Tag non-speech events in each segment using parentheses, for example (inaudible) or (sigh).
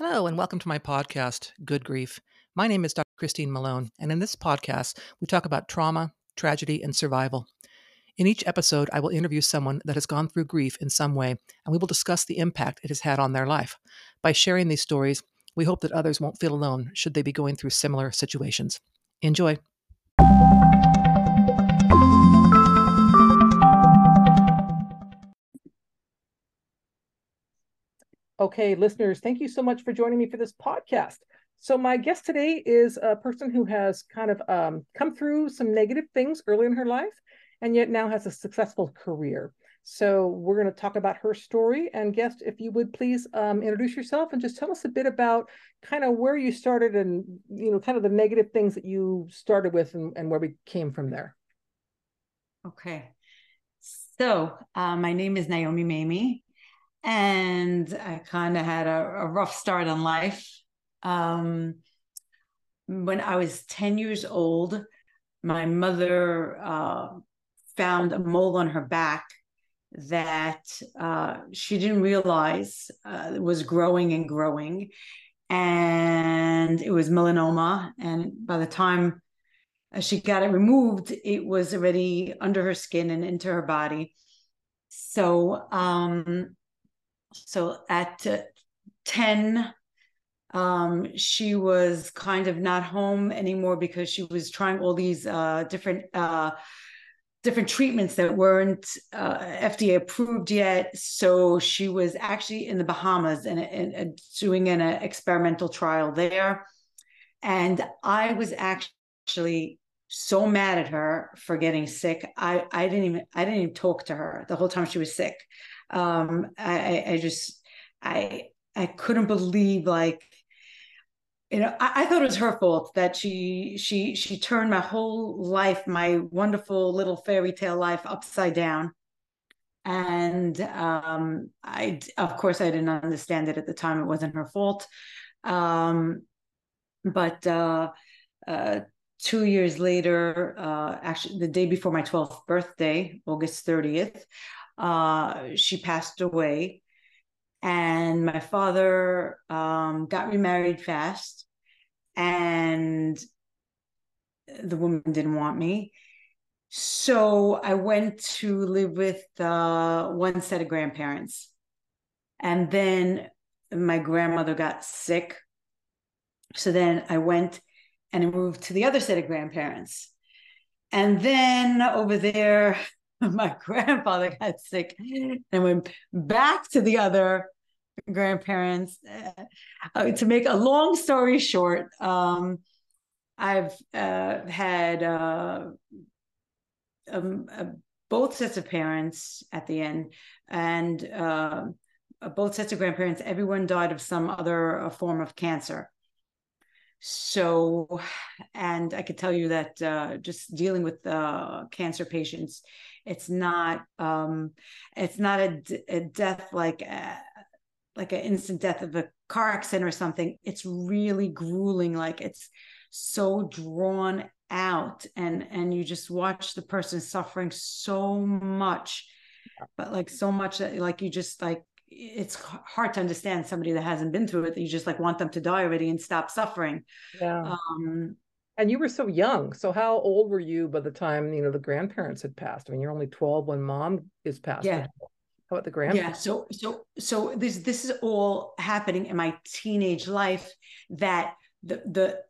Hello, and welcome to my podcast, Good Grief. My name is Dr. Christine Malone, and in this podcast, we talk about trauma, tragedy, and survival. In each episode, I will interview someone that has gone through grief in some way, and we will discuss the impact it has had on their life. By sharing these stories, we hope that others won't feel alone should they be going through similar situations. Enjoy. Okay, listeners, thank you so much for joining me for this podcast. So, my guest today is a person who has kind of um, come through some negative things early in her life and yet now has a successful career. So, we're going to talk about her story. And, guest, if you would please um, introduce yourself and just tell us a bit about kind of where you started and, you know, kind of the negative things that you started with and, and where we came from there. Okay. So, uh, my name is Naomi Mamiye and I kind of had a, a, rough start in life. Um, when I was 10 years old, my mother uh, found a mole on her back that uh, she didn't realize uh, was growing and growing. And it was melanoma. And by the time she got it removed, it was already under her skin and into her body. So um, so at uh, 10 um, she was kind of not home anymore because she was trying all these uh, different uh, different treatments that weren't uh, FDA approved yet. So she was actually in the Bahamas and, and, and doing an experimental trial there. And I was actually so mad at her for getting sick. I, I didn't even I didn't even talk to her the whole time she was sick um, I, I just I I couldn't believe like you know I, I, thought it was her fault that she she she turned my whole life my wonderful little fairy tale life upside down. And um, i of course i didn't understand it at the time. It wasn't her fault. Um, but uh, uh, two years later uh, actually the day before my 12th birthday august 30th uh, she passed away. And my father um, got remarried fast, and the woman didn't want me. So I went to live with uh, one set of grandparents. And then my grandmother got sick. So then I went and moved to the other set of grandparents. And then over there, (laughs) my grandfather got sick and went back to the other grandparents. Uh, to make a long story short, um, I've uh, had uh, um, uh, both sets of parents at the end, and uh, both sets of grandparents. Everyone died of some other uh, form of cancer. So, and I could tell you that just dealing with cancer patients it's not um it's not a, a death like a, uh, like an instant death of a car accident or something. It's really grueling like it's so drawn out and and you just watch the person suffering so much but like so much that like you just like it's hard to understand somebody that hasn't been through it that you just like want them to die already and stop suffering. Yeah. Um and you were so young. So how old were you by the time, you know, the grandparents had passed? I mean, you're only 12 when mom is passed. Yeah. How about the grandparents? Yeah. So so so this this is all happening in my teenage life that the the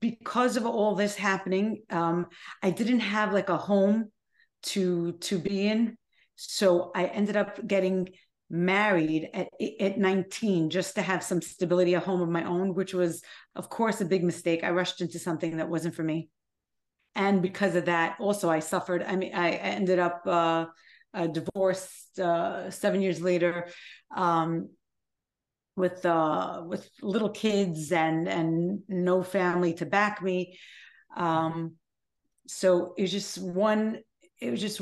because of all this happening, um, I didn't have like a home to to be in. So I ended up getting married at, at 19 just to have some stability, a home of my own, which was, of course, a big mistake. I rushed into something that wasn't for me. And because of that, also, I suffered. I mean, I ended up uh, uh, divorced uh, seven years later. Um, with uh with little kids and and no family to back me um so it was just one it was just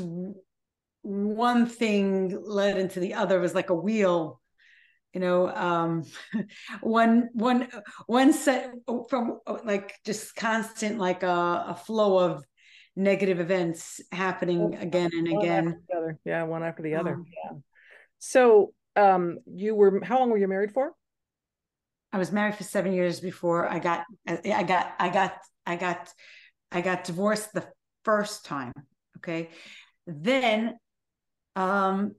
one thing led into the other was like a wheel you know um (laughs) one one one set from like just constant like a, a flow of negative events happening again and one again yeah one after the other um, yeah so um you were how long were you married for I was married for seven years before I got I got I got I got I got divorced the first time. Okay. Then um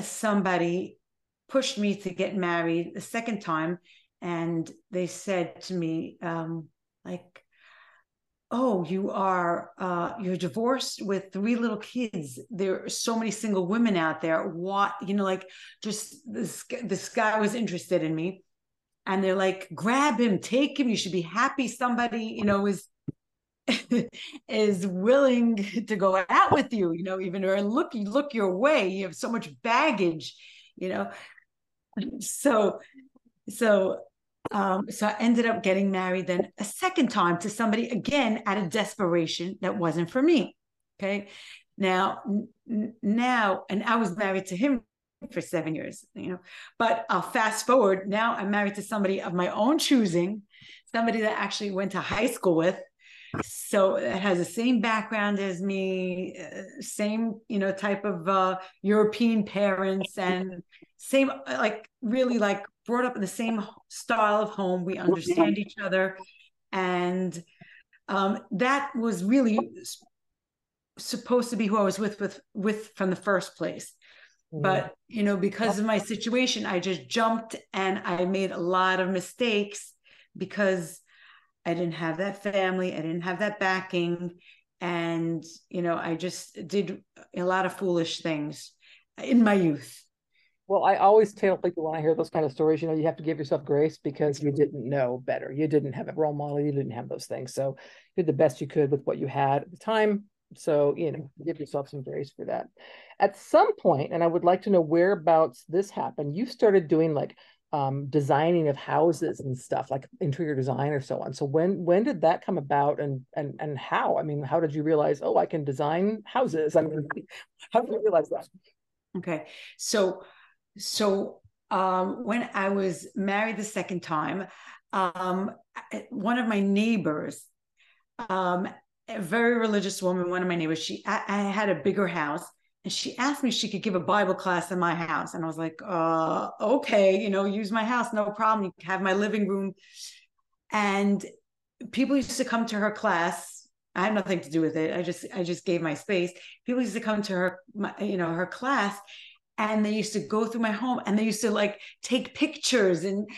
somebody pushed me to get married the second time and they said to me um like oh you are uh you're divorced with three little kids. There are so many single women out there. What you know like just this this guy was interested in me. And they're like grab him take him. You should be happy somebody you know is (laughs) is willing to go out with you you know even or look you look your way you have so much baggage you know so so um, so I ended up getting married then a second time to somebody again out of desperation that wasn't for me. Okay. Now, n- now, and I was married to him for seven years, you know, but I'll fast forward. Now I'm married to somebody of my own choosing, somebody that actually went to high school with. So it has the same background as me, uh, same, you know, type of uh, European parents and same, like really like brought up in the same style of home. We understand each other. And um, that was really supposed to be who I was with with with from the first place. Mm. But you know, because of my situation, I just jumped and I made a lot of mistakes because I didn't have that family, I didn't have that backing, and you know, I just did a lot of foolish things in my youth. Well, I always tell people when I hear those kind of stories, you know, you have to give yourself grace because you didn't know better. You didn't have a role model. You didn't have those things. So you did the best you could with what you had at the time. So, you know, give yourself some grace for that. At some point, and I would like to know whereabouts this happened, you started doing like um, designing of houses and stuff, like interior design or so on. So when when did that come about and and and how? I mean, how did you realize, oh, I can design houses? I mean, (laughs) how did you realize that? Okay. So so um, when I was married the second time, um, one of my neighbors, um, a very religious woman, one of my neighbors, she I, I, had a bigger house, and she asked me if she could give a Bible class in my house, and I was like, uh, okay, you know, use my house, no problem. You have my living room, and people used to come to her class. I had nothing to do with it. I just I just gave my space. People used to come to her, my, you know, her class, and they used to go through my home and they used to like take pictures and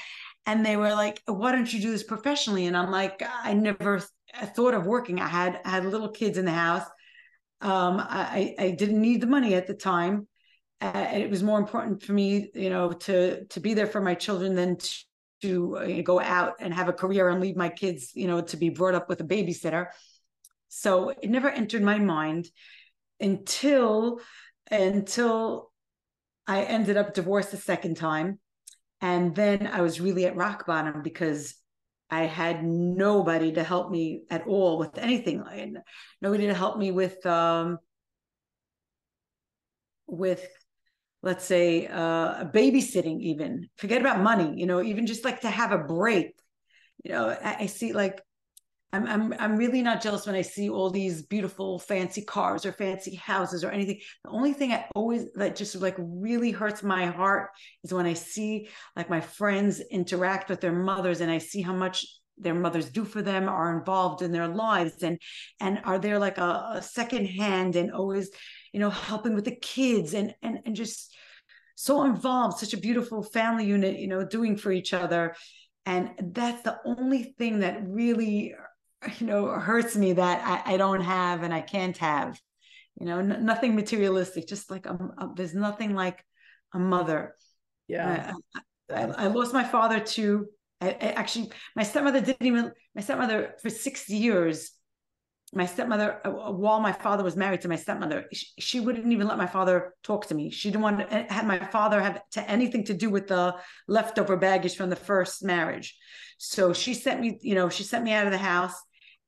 and they were like why don't you do this professionally and i'm like i never thought of working i had I had little kids in the house um, I, I didn't need the money at the time uh, it was more important for me you know to to be there for my children than to, to uh, go out and have a career and leave my kids you know to be brought up with a babysitter so it never entered my mind until until I ended up divorced the second time. And then I was really at rock bottom because I had nobody to help me at all with anything. Nobody to help me with um, with let's say uh, babysitting even forget about money you know even just like to have a break you know I, I see like I'm I'm I'm really not jealous when I see all these beautiful fancy cars or fancy houses or anything. The only thing I always that just like really hurts my heart is when I see like my friends interact with their mothers and I see how much their mothers do for them are involved in their lives and and are there like a, a second hand and always you know helping with the kids and and and just so involved such a beautiful family unit you know doing for each other and that's the only thing that really you know hurts me that I, I don't have and I can't have you know n- nothing materialistic just like a, a, there's nothing like a mother. Yeah. I, I, I lost my father too I, actually my stepmother didn't even my stepmother for six years my stepmother uh, uh, while my father was married to my stepmother she, she, wouldn't even let my father talk to me. She didn't want to have my father have to anything to do with the leftover baggage from the first marriage. So she sent me you know she sent me out of the house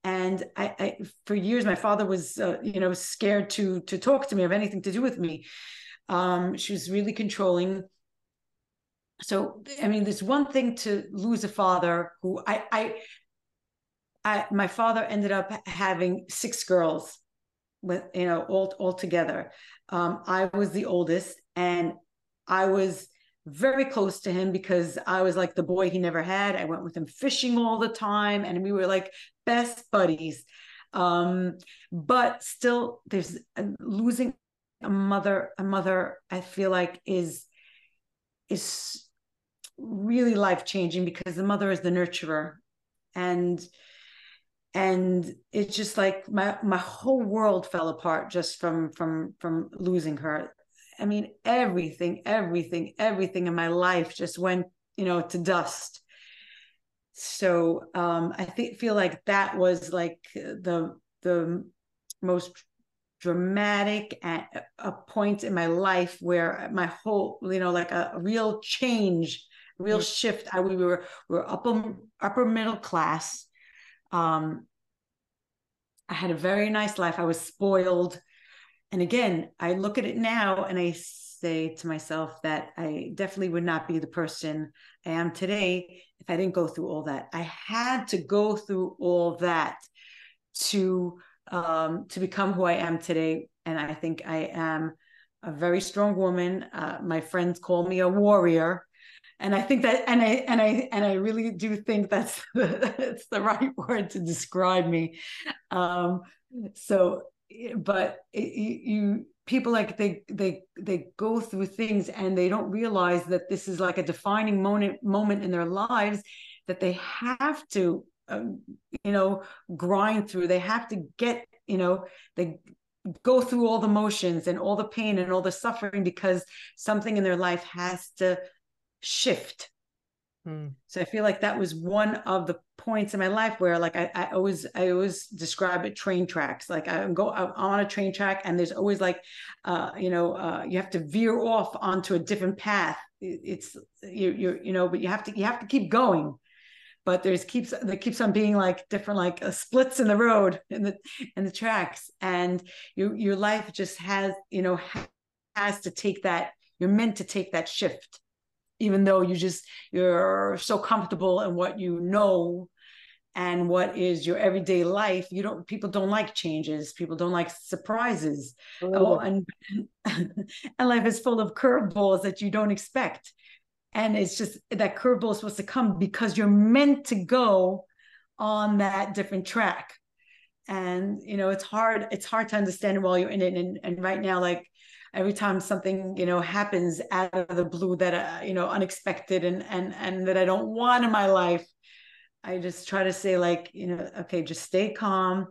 and I, I for years my father was uh, you know scared to to talk to me of anything to do with me. Um she was really controlling. So i mean there's one thing to lose a father who i i I, my father ended up having six girls with you know all all together. Um, i was the oldest and i was very close to him because I was like the boy he never had. I went with him fishing all the time and we were like best buddies. Um, but still there's losing a mother, a mother I feel like is is really life changing because the mother is the nurturer and and it's just like my my whole world fell apart just from from from losing her i mean everything everything everything in my life just went you know to dust so um i think feel like that was like the the most dramatic at a point in my life where my whole you know like a, a real change real mm-hmm. shift I, we were we were upper upper middle class um, I had a very nice life. I was spoiled. And again, I look at it now and I say to myself that I definitely would not be the person I am today if I didn't go through all that. I had to go through all that to um, to become who I am today. And I think I am a very strong woman. Uh, my friends call me a warrior and I think that, and I and I and I really do think that's the, (laughs) that's the right word to describe me. Um, so, but it, you people like they they they go through things and they don't realize that this is like a defining moment moment in their lives that they have to um, you know grind through. They have to get you know they go through all the motions and all the pain and all the suffering because something in their life has to shift. Hmm. So I feel like that was one of the points in my life where like I, I always I always describe it train tracks. Like I go I'm on a train track and there's always like uh you know uh you have to veer off onto a different path. It's you you you know but you have to you have to keep going. But there's keeps there keeps on being like different like uh, splits in the road in the in the tracks and your your life just has you know has to take that you're meant to take that shift even though you just you're so comfortable in what you know and what is your everyday life you don't people don't like changes. People don't like surprises. Oh. oh and (laughs) and life is full of curveballs that you don't expect. And it's just that curveball is supposed to come because you're meant to go on that different track. And you know it's hard it's hard to understand while you're in it. And, and right now like every time something you know happens out of the blue that uh, you know unexpected and and and that I don't want in my life I just try to say like you know okay just stay calm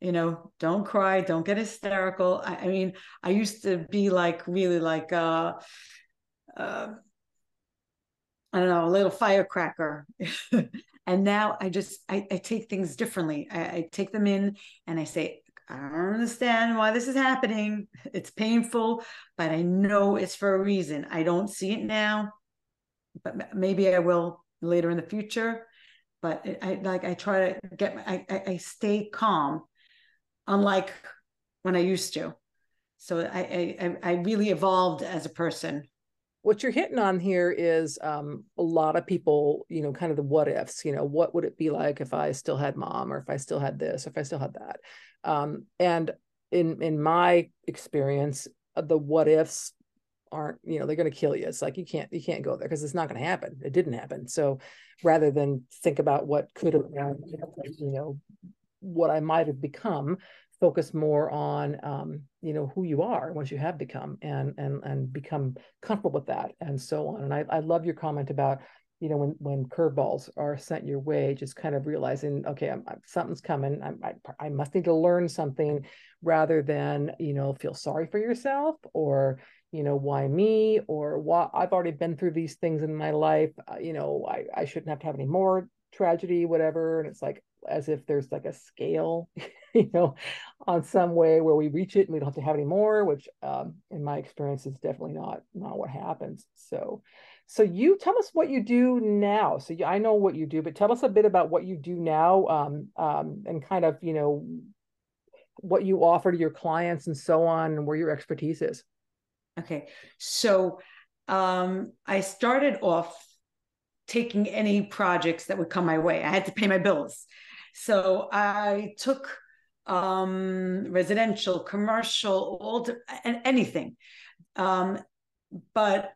you know don't cry don't get hysterical. I, I mean I used to be like really like uh, uh I don't know a little firecracker. (laughs) And now I just I, I take things differently. I, I take them in and I say I don't understand why this is happening. It's painful, but I know it's for a reason. I don't see it now, but maybe I will later in the future. But I like I try to get I I stay calm, unlike when I used to. So I I I really evolved as a person what you're hitting on here is um, a lot of people, you know, kind of the what ifs, you know, what would it be like if I still had mom or if I still had this, or if I still had that. Um, and in in my experience, uh, the what ifs aren't, you know, they're going to kill you. It's like you can't you can't go there because it's not going to happen. It didn't happen. So rather than think about what could have you know, what I might have become, focus more on um, you know who you are once you have become and and and become comfortable with that and so on. And I, I love your comment about you know when when curveballs are sent your way just kind of realizing okay I'm, I'm, something's coming. I'm, I, I must need to learn something rather than you know feel sorry for yourself or you know why me or why i've already been through these things in my life. Uh, you know I, I shouldn't have to have any more tragedy whatever. And it's like as if there's like a scale, (laughs) you know, on some way where we reach it and we don't have to have any more, which um, in my experience is definitely not not what happens. So, so you tell us what you do now. So you, I know what you do, but tell us a bit about what you do now, um, um, and kind of you know what you offer to your clients and so on, and where your expertise is. Okay, so um, I started off taking any projects that would come my way. I had to pay my bills. So I took um, residential, commercial, all and anything. Um, but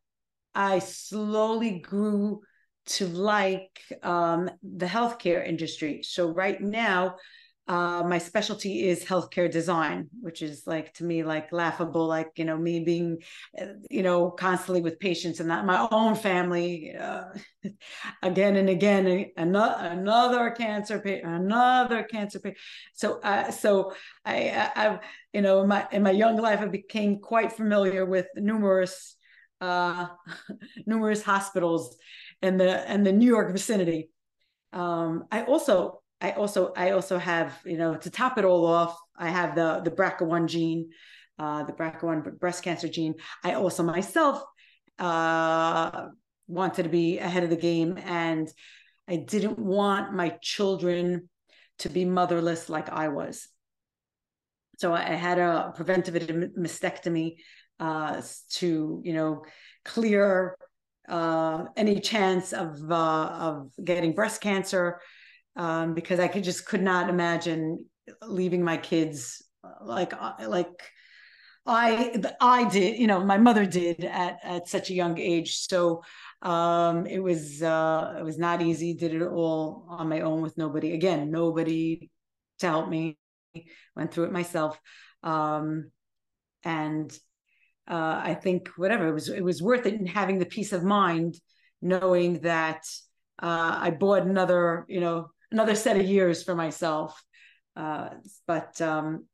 I slowly grew to like um, the healthcare industry. So right now, uh, my specialty is healthcare design, which is like to me like laughable, like you know me being, uh, you know, constantly with patients and that my own family, uh, (laughs) again and again, another another cancer patient, another cancer patient. So, uh, so I, I, you know, in my in my young life, I became quite familiar with numerous, uh, (laughs) numerous hospitals in the in the New York vicinity. Um, I also I also I also have you know to top it all off I have the the BRCA1 gene, uh, the BRCA1 breast cancer gene. I also myself uh, wanted to be ahead of the game, and I didn't want my children to be motherless like I was. So I had a preventive mastectomy uh, to you know clear uh, any chance of uh, of getting breast cancer um, because I could just could not imagine leaving my kids like uh, like I I did you know my mother did at at such a young age. So um, it was uh, it was not easy. Did it all on my own with nobody. Again nobody to help me. Went through it myself. Um, and uh, I think whatever it was, it was worth it, having the peace of mind, knowing that uh, I bought another, you know, another set of years for myself. Uh, but um,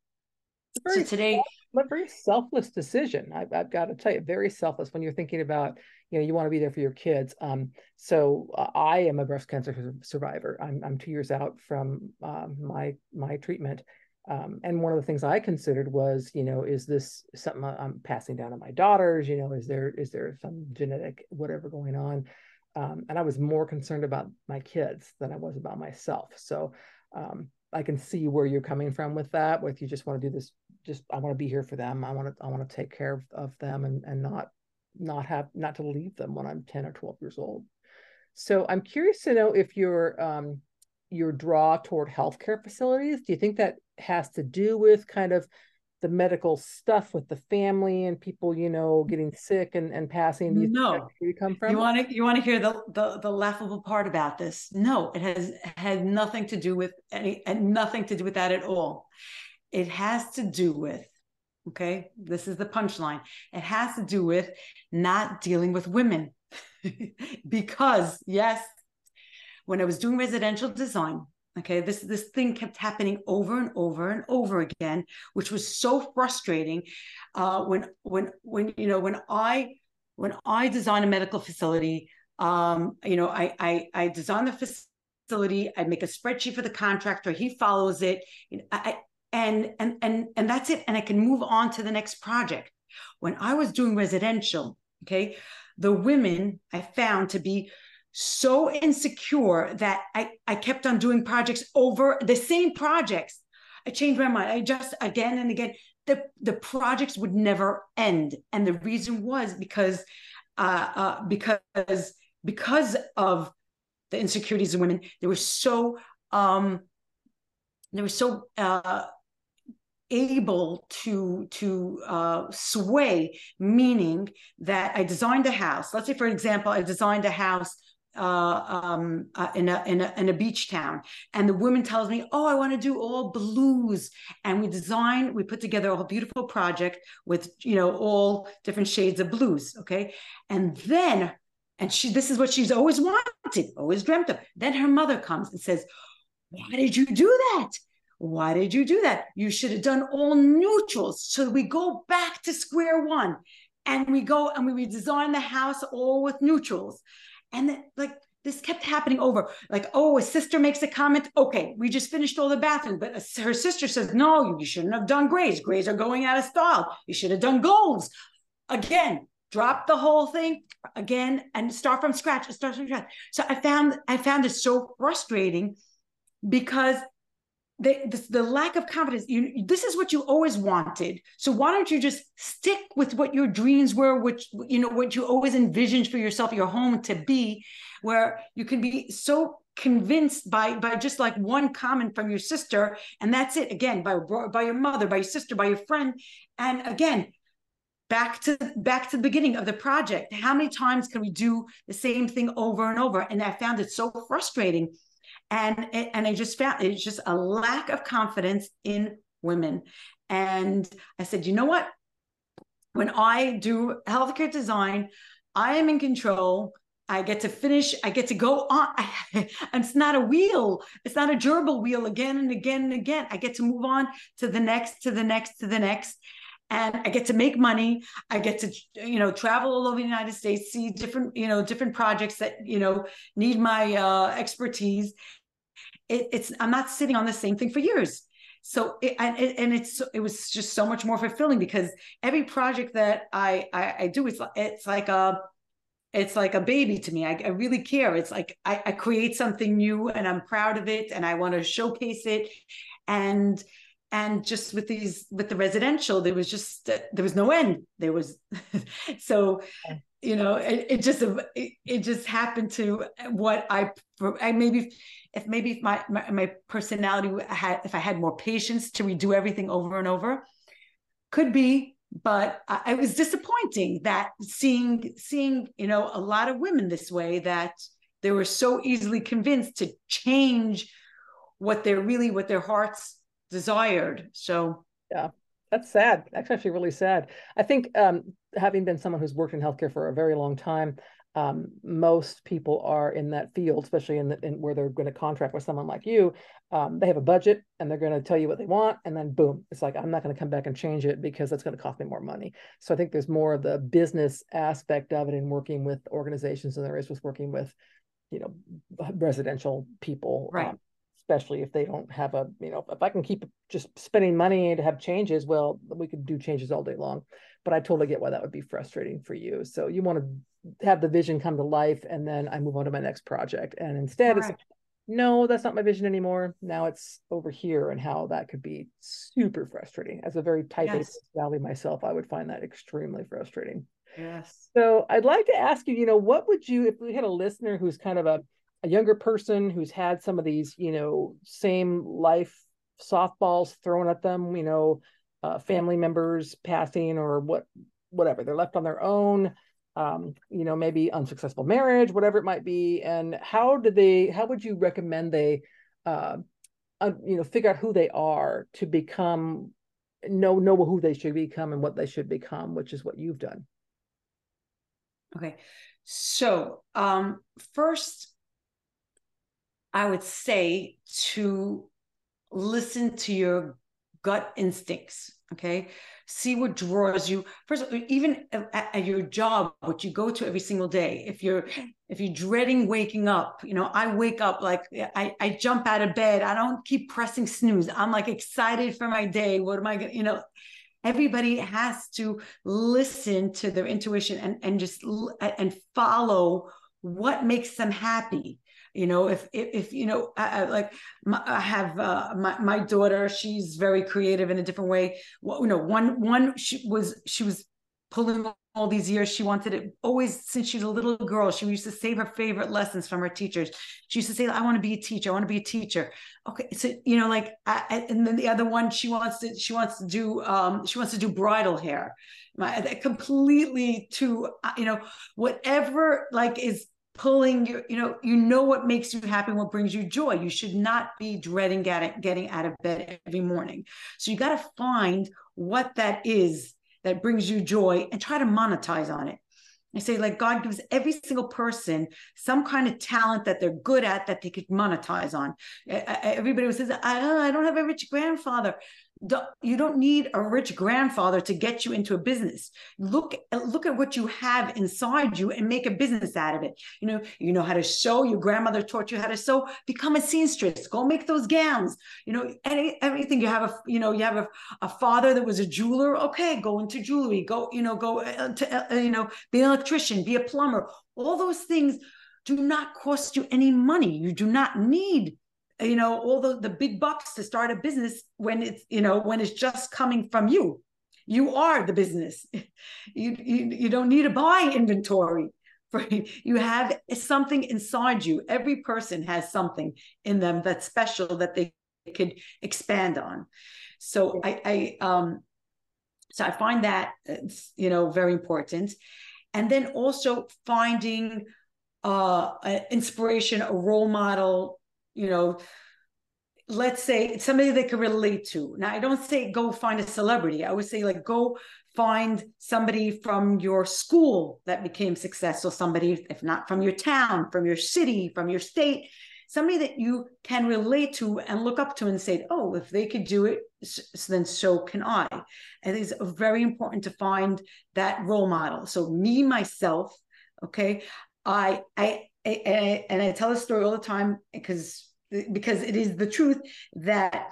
so today, a very selfless decision. I've, I've, got to tell you, very selfless when you're thinking about, you know, you want to be there for your kids. Um, so uh, I am a breast cancer survivor. I'm, I'm two years out from um, my my treatment, um, and one of the things I considered was, you know, is this something I'm passing down to my daughters? You know, is there is there some genetic whatever going on? Um, and I was more concerned about my kids than I was about myself. So um, I can see where you're coming from with that. With you just want to do this, just I want to be here for them. I want to I want to take care of, of them and and not not have not to leave them when I'm 10 or 12 years old. So I'm curious to know if your um, your draw toward healthcare facilities. Do you think that has to do with kind of the medical stuff with the family and people, you know, getting sick and, and passing? Do you no. you come from? You want to you want to hear the, the the laughable part about this? No, it has had nothing to do with any and nothing to do with that at all. It has to do with okay, this is the punchline. It has to do with not dealing with women. (laughs) because yes, when I was doing residential design, okay this this thing kept happening over and over and over again which was so frustrating uh, when when when you know when i when i design a medical facility um, you know i i i design the facility i make a spreadsheet for the contractor he follows it you know, I, and and and and that's it and i can move on to the next project. When i was doing residential okay the women i found to be so insecure that I, I kept on doing projects over the same projects. I changed my mind. I just again and again, the, the projects would never end. And the reason was because uh, uh, because because of the insecurities of women, they were so um, they were so uh, able to to uh, sway meaning that i designed a house let's say for example i designed a house uh, um, uh, in, a, in, a, in a beach town. And the woman tells me, Oh, I want to do all blues. And we design, we put together a beautiful project with, you know, all different shades of blues. Okay. And then, and she, this is what she's always wanted, always dreamt of. Then her mother comes and says, Why did you do that? Why did you do that? You should have done all neutrals. So we go back to square one and we go and we redesign the house all with neutrals. And then, like, this kept happening over. Like, oh, a sister makes a comment. Okay, we just finished all the bathroom. But her sister says, no, you shouldn't have done grays. Grays are going out of style. You should have done golds. Again, drop the whole thing again and start from scratch. Start from scratch. So I found I found it so frustrating because the, the, the, lack of confidence you this is what you always wanted. So why don't you just stick with what your dreams were which you know what you always envisioned for yourself your home to be where you can be so convinced by by just like one comment from your sister and that's it. Again by by your mother by your sister by your friend. And again back to back to the beginning of the project. How many times can we do the same thing over and over? And i found it so frustrating and and i just found it's just a lack of confidence in women and i said you know what when i do healthcare design i am in control I get to finish. I get to go on. (laughs) and it's not a wheel. It's not a gerbil wheel again and again and again. I get to move on to the next, to the next, to the next and I get to make money. I get to, you know, travel all over the United States, see different, you know, different projects that, you know, need my uh, expertise. It, it's, I'm not sitting on the same thing for years. So, it, and, and it's, it was just so much more fulfilling because every project that I, I, I do, it's, it's like a, it's like a baby to me. I, I really care. It's like I, I create something new and I'm proud of it and I want to showcase it. And and just with these with the residential there was just there was no end there was (laughs) so you know it, it just it, it, just happened to what i i maybe if maybe if my, my, my personality had if i had more patience to redo everything over and over could be but I, it was disappointing that seeing seeing you know a lot of women this way that they were so easily convinced to change what they're really what their hearts desired. So yeah, that's sad. That's actually really sad. I think um, having been someone who's worked in healthcare for a very long time, um, most people are in that field, especially in, the, in where they're going to contract with someone like you. Um, they have a budget and they're going to tell you what they want, and then boom, it's like I'm not going to come back and change it because that's going to cost me more money. So I think there's more of the business aspect of it in working with organizations than there is with working with, you know, residential people. Right. Um, especially if they don't have a you know if i can keep just spending money to have changes well we could do changes all day long. But i totally get why that would be frustrating for you. So you want to have the vision come to life and then i move on to my next project. And instead it's no that's not my vision anymore. Now it's over here and how that could be super frustrating. As a very type yes. a personality myself i would find that extremely frustrating. Yes. So i'd like to ask you you know what would you if we had a listener who's kind of a a younger person who's had some of these, you know, same life softballs thrown at them, you know, uh, family members passing or what, whatever, they're left on their own, um, you know, maybe unsuccessful marriage, whatever it might be. And how do they, how would you recommend they, uh, uh, you know, figure out who they are to become, know, know who they should become and what they should become, which is what you've done. Okay. So, um, first, I would say to listen to your gut instincts. Okay. See what draws you. First, all, even at, at, your job, what you go to every single day. If you're if you're dreading waking up, you know, I wake up like I, I jump out of bed. I don't keep pressing snooze. I'm like excited for my day. What am I gonna, you know? Everybody has to listen to their intuition and and just and follow what makes them happy you know if if, if you know I, I like my, i have uh, my, my daughter she's very creative in a different way. Well, you know one one she was she was pulling all these years. She wanted it always since she's a little girl she used to save her favorite lessons from her teachers. She used to say i want to be a teacher i want to be a teacher. Okay so you know like I, and then the other one she wants to she wants to do um she wants to do bridal hair. My completely to uh, you know whatever like is pulling your you know you know what makes you happy what brings you joy. You should not be dreading getting getting out of bed every morning. So you got to find what that is that brings you joy and try to monetize on it. I say, like, God gives every single person some kind of talent that they're good at that they could monetize on. Everybody says, I don't, I don't have a rich grandfather you don't need a rich grandfather to get you into a business. Look look at what you have inside you and make a business out of it. You know you know how to sew your grandmother taught you how to sew. Become a seamstress. Go make those gowns. You know any everything. You have a you know you have a, a father that was a jeweler. Okay go into jewelry. Go you know go uh, to uh, you know be an electrician be a plumber. All those things do not cost you any money. You do not need you know all the, the big bucks to start a business when it's you know when it's just coming from you. You are the business. (laughs) You you, you don't need to buy inventory. (laughs) For you have something inside you. Every person has something in them that's special that they could expand on. So i i um so I find that it's, you know very important, and then also finding uh, inspiration, a role model, you know, let's say somebody they can relate to. Now, I don't say go find a celebrity. I would say like go find somebody from your school that became successful, somebody, if not from your town, from your city, from your state, somebody that you can relate to and look up to and say, oh, if they could do it, then so can I. And it's very important to find that role model. So me, myself, okay, I, I, I and I tell this story all the time because because it is the truth that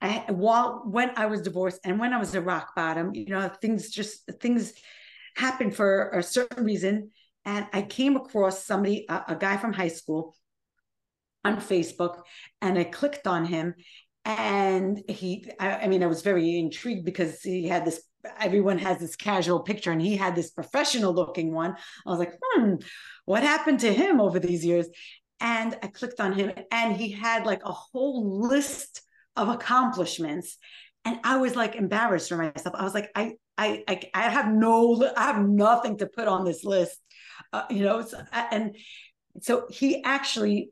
I while when I was divorced and when I was at rock bottom, you know, things just things happened for a certain reason. And I came across somebody, a, a guy from high school on Facebook, and I clicked on him. And he, I, I mean, I was very intrigued because he had this everyone has this casual picture and he had this professional looking one. I was like, hmm, what happened to him over these years? And I clicked on him and he had like a whole list of accomplishments. And I was like embarrassed for myself. I was like, I, I, I, I have no, I have nothing to put on this list, uh, you know. So, and so he actually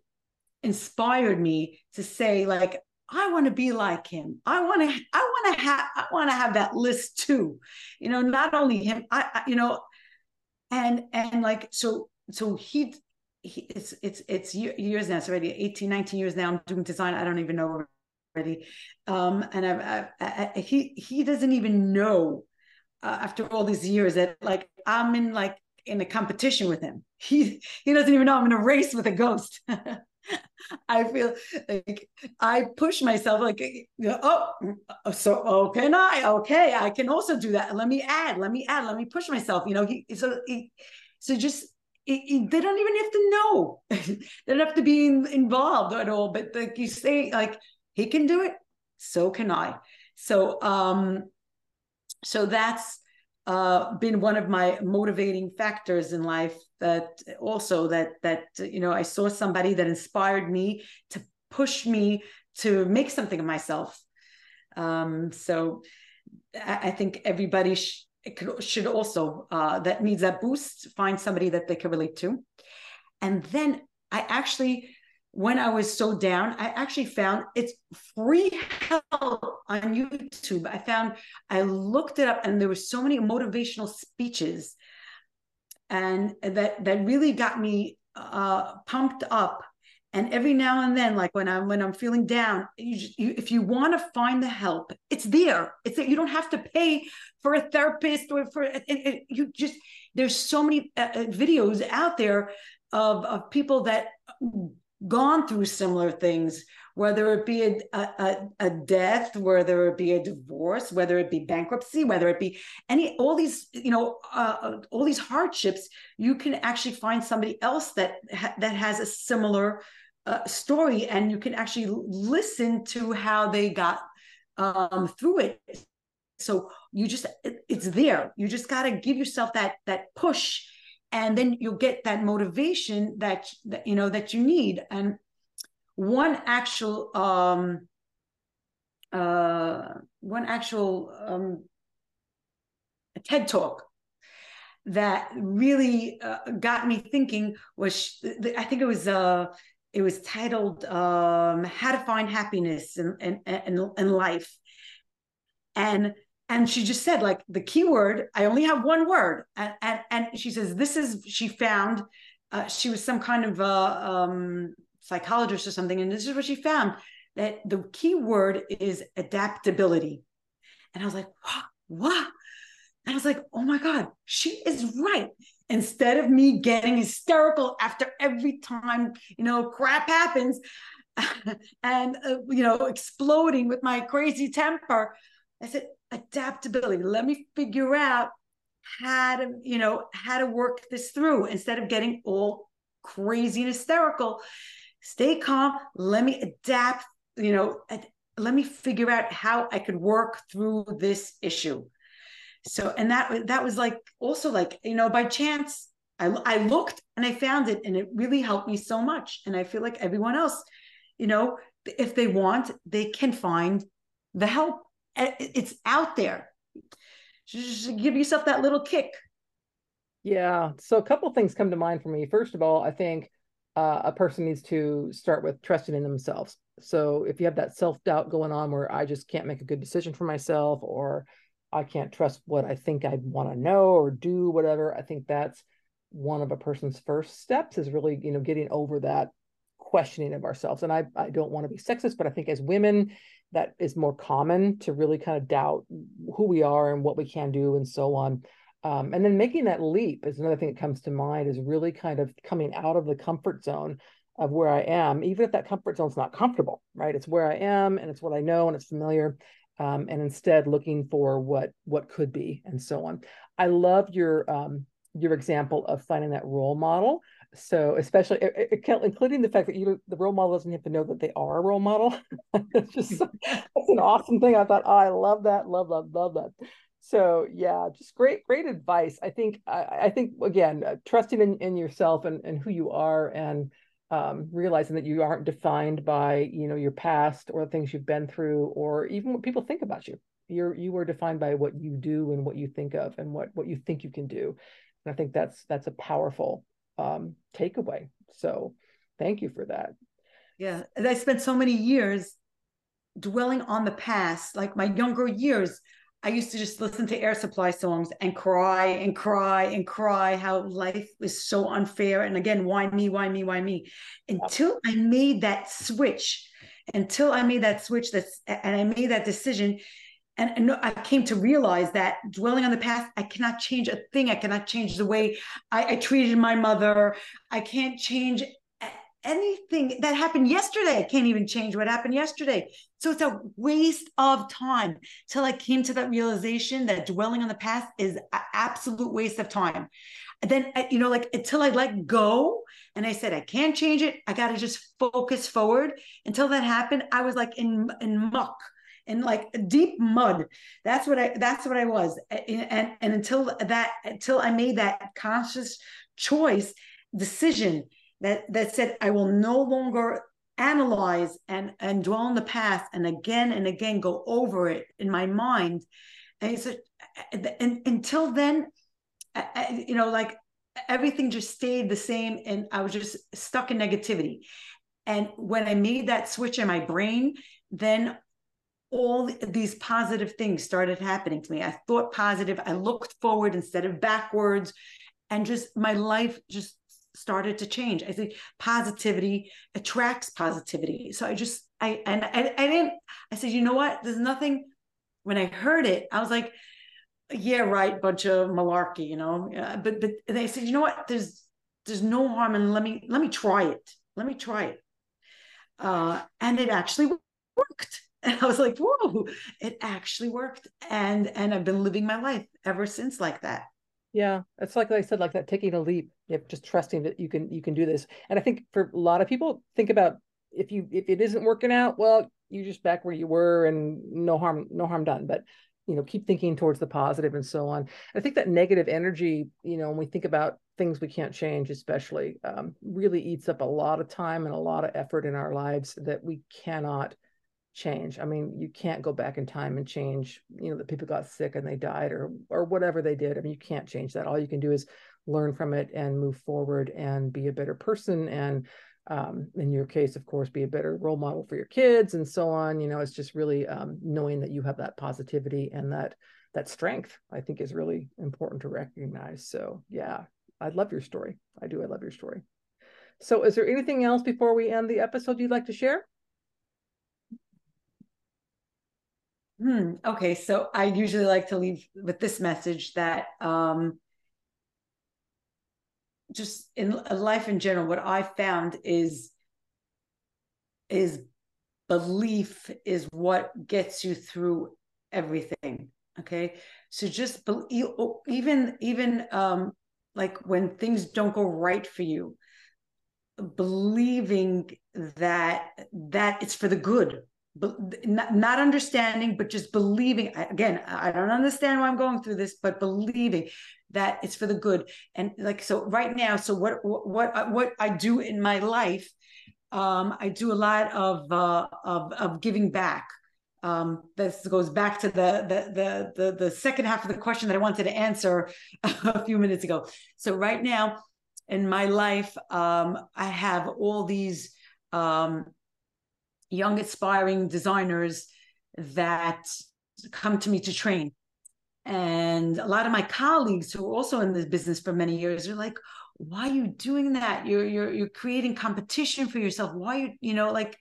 inspired me to say, like, I want to be like him. I want to, I want to have, I want to have that list too. You know, not only him, I, I you know, and and like so, so he he, it's it's it's years now. It's already 18, 19 years now. I'm doing design. I don't even know already. Um, and I've I, I, he he doesn't even know uh, after all these years that like I'm in like in a competition with him. He he doesn't even know I'm in a race with a ghost. (laughs) (laughs) I feel like I push myself like oh so oh can I okay I can also do that let me add let me add let me push myself you know he so he, so just it, they don't even have to know. (laughs) they don't have to be in, involved at all. But like you say, like he can do it, so can I. So um, so that's uh, been one of my motivating factors in life. That also that that you know I saw somebody that inspired me to push me to make something of myself. Um, so I, I think everybody sh- could, should also uh, that needs that boost find somebody that they can relate to and then i actually when i was so down i actually found it's free help on youtube i found i looked it up and there were so many motivational speeches. And that that really got me uh, pumped up. And every now and then like when i'm when i'm feeling down you, you, if you want to find the help it's there. It's there you don't have to pay for a therapist or for it, it, you just there's so many uh, uh, videos out there of of people that gone through similar things whether it be a, a, a death whether it be a divorce whether it be bankruptcy whether it be any all these you know uh, all these hardships you can actually find somebody else that ha- that has a similar uh, story and you can actually listen to how they got um, through it. So you just it, it's there. You just got to give yourself that that push and then you'll get that motivation that, that you know that you need. And one actual um uh one actual um TED talk that really uh, got me thinking was I think it was uh it was titled um, "How to Find Happiness in, in, in, in Life," and and she just said like the keyword. I only have one word, and and, and she says this is she found. Uh, she was some kind of a um, psychologist or something, and this is what she found that the key word is adaptability. And I was like, what? And I was like, oh my God, she is right instead of me getting hysterical after every time you know crap happens (laughs) and uh, you know exploding with my crazy temper i said adaptability let me figure out how to you know how to work this through instead of getting all crazy and hysterical stay calm let me adapt you know let me figure out how i could work through this issue so and that that was like also like you know by chance I, I looked and I found it and it really helped me so much and I feel like everyone else you know if they want they can find the help eh, it's out there just give yourself that little kick. Yeah. So a couple things come to mind for me. First of all, I think uh, a person needs to start with trusting in themselves. So if you have that self doubt going on where I just can't make a good decision for myself or I can't trust what I think I want to know or do, whatever, I think that's one of a person's first steps is really, you know, getting over that questioning of ourselves. And I, I don't want to be sexist, but I think as women, that is more common to really kind of doubt who we are and what we can do and so on. Um, and then making that leap is another thing that comes to mind is really kind of coming out of the comfort zone of where I am, even if that comfort zone is not comfortable, right? It's where I am and it's what I know and it's familiar. Um, and instead looking for what what could be and so on. I love your um, your example of finding that role model. So especially including the fact that you the role model doesn't have to know that they are a role model. (laughs) it's just (laughs) (laughs) that's an awesome thing. I thought, oh, I love that, love, love, love that so yeah just great great advice. I think i, I think again uh, trusting in, in yourself and, and who you are and um, realizing that you aren't defined by you know your past or the things you've been through or even what people think about you. You're you are defined by what you do and what you think of and what what you think you can do. And i think that's that's a powerful um, takeaway. So thank you for that. Yeah and i spent so many years dwelling on the past like my younger years I used to just listen to Air Supply songs and cry and cry and cry how life was so unfair. And again, why me, why me, why me? Until I made that switch, until I made that switch that's and I made that decision. And, and I came to realize that dwelling on the past, I cannot change a thing. I cannot change the way I, I treated my mother. I can't change anything that happened yesterday. I can't even change what happened yesterday. So it's a waste of time till I came to that realization that dwelling on the past is an absolute waste of time. And then, you know, like until I let go and I said, I can't change it. I got to just focus forward. Until that happened, I was like in, in muck in like deep mud. That's what I, that's what I was. And, and, and until that, until I made that conscious choice, decision that that said i will no longer analyze and and dwell on the past and again and again go over it in my mind. And said and until then I, you know like everything just stayed the same and i was just stuck in negativity. And when i made that switch in my brain then all these positive things started happening to me. I thought positive i looked forward instead of backwards and just my life just started to change. I think positivity attracts positivity. So I just I and I, I didn't I said, you know what? There's nothing when I heard it, I was like, yeah, right, bunch of malarkey, you know. But but they said, you know what? There's there's no harm in let me let me try it. Let me try it. Uh, and it actually worked. (laughs) And I was like, whoa, it actually worked. And and I've been living my life ever since like that. Yeah, it's like I said, like that taking a leap, if just trusting that you can you can do this. And I think for a lot of people, think about if you if it isn't working out, well, you just back where you were and no harm no harm done. But you know, keep thinking towards the positive and so on. I think that negative energy, you know, when we think about things we can't change, especially, um, really eats up a lot of time and a lot of effort in our lives that we cannot change. I mean, you can't go back in time and change, you know, that people got sick and they died or or whatever they did. I mean, you can't change that. All you can do is learn from it and move forward and be a better person and um, in your case, of course, be a better role model for your kids and so on. You know, it's just really um, knowing that you have that positivity and that that strength. I think is really important to recognize. So, yeah, I love your story. I do. I love your story. So, is there anything else before we end the episode you'd like to share? Hmm. Okay, so I usually like to leave with this message that um, just in life in general, what I found is is belief is what gets you through everything. Okay, so just be, even even um, like when things don't go right for you, believing that that it's for the good not understanding but just believing again i don't understand why i'm going through this but believing that it's for the good and like so right now so what what what i do in my life um i do a lot of uh of of giving back um, this goes back to the, the the the the second half of the question that I wanted to answer (laughs) a few minutes ago. So right now in my life, um, I have all these um, young aspiring designers that come to me to train. And a lot of my colleagues who are also in this business for many years are like, why are you doing that? You're you're you're creating competition for yourself. Why you, you know, like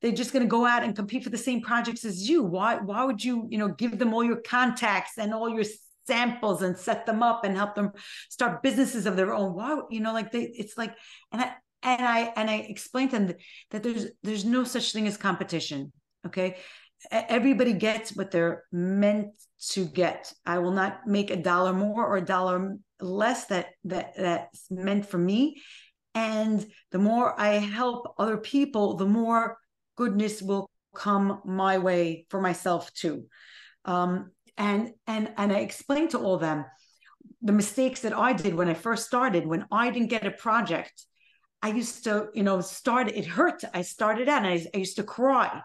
they're just going to go out and compete for the same projects as you. Why why would you, you know, give them all your contacts and all your samples and set them up and help them start businesses of their own why you know like they it's like and i and i and i explained to them that, that there's there's no such thing as competition okay? Everybody gets what they're meant to get. I will not make a dollar more or a dollar less that that that's meant for me. And the more i help other people the more goodness will come my way for myself too. Um, and and and i explained to all them the mistakes that i did when i first started when i didn't get a project i used to you know start it hurt. I started out and I, I used to cry.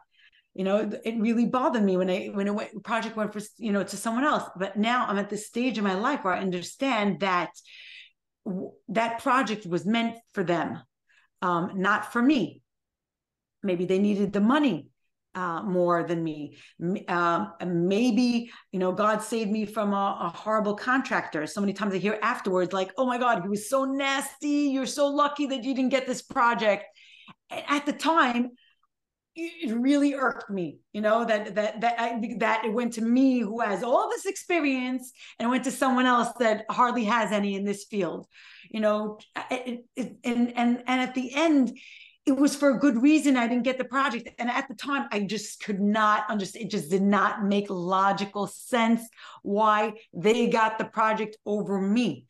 You know it really bothered me when i when a project went for you know to someone else. But now i'm at this stage in my life where i understand that that project was meant for them um, not for me. Maybe they needed the money uh, more than me. Um, maybe, you know, God saved me from a, a, horrible contractor. So many times I hear afterwards, like, oh my God, he was so nasty. You're so lucky that you didn't get this project. At the time, it really irked me, you know, that that that I, that it went to me who has all this experience and went to someone else that hardly has any in this field, you know, it, it, and and and at the end, it was for a good reason I didn't get the project. And at the time, I just could not understand. It just did not make logical sense why they got the project over me.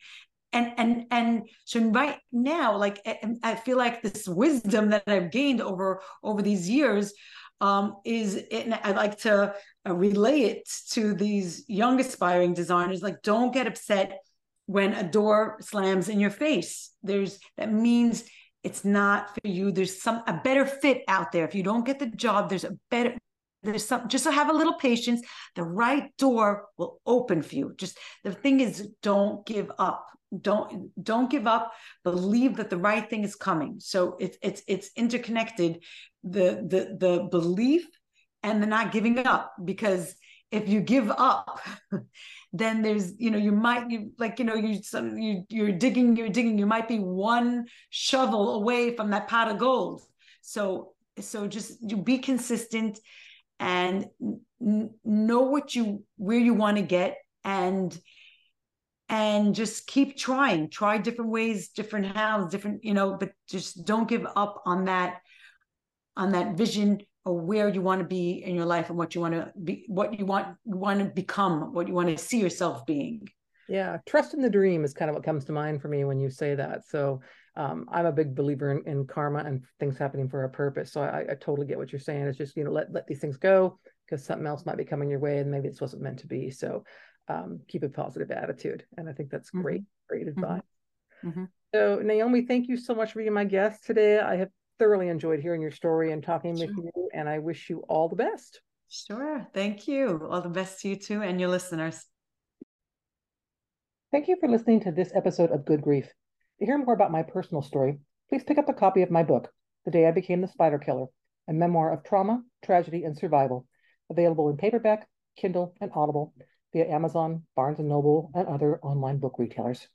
And and and so right now, like I feel like this wisdom that I've gained over over these years um, is, and I like to uh, relay it to these young aspiring designers. Like, don't get upset when a door slams in your face. There's that means it's not for you. There's some a better fit out there. If you don't get the job there's a better there's some just to have a little patience. The right door will open for you. Just the thing is don't give up. Don't don't give up. Believe that the right thing is coming. So it's it's it's interconnected the the the belief and the not giving up because if you give up (laughs) then there's you know you might you like you know you some you you're digging you're digging you might be one shovel away from that pot of gold. So so just you be consistent and n- know what you where you want to get and and just keep trying. Try different ways different how different you know but just don't give up on that on that vision where you want to be in your life and what you want to be what you want you want to become what you want to see yourself being. Yeah trust in the dream is kind of what comes to mind for me when you say that. So um, i'm a big believer in, in, karma and things happening for a purpose. So I, I totally get what you're saying. It's just you know let, let these things go because something else might be coming your way and maybe this wasn't meant to be. So um, keep a positive attitude and i think that's mm-hmm. great great mm-hmm. advice. Mm-hmm. so naomi thank you so much for being my guest today. I have thoroughly enjoyed hearing your story and talking sure. with you, and I wish you all the best. Sure. Thank you. All the best to you too and your listeners. Thank you for listening to this episode of Good Grief. To hear more about my personal story, please pick up a copy of my book, The Day I Became the Spider Killer, a memoir of trauma, tragedy, and survival, available in paperback, Kindle, and Audible via Amazon, Barnes & Noble, and other online book retailers.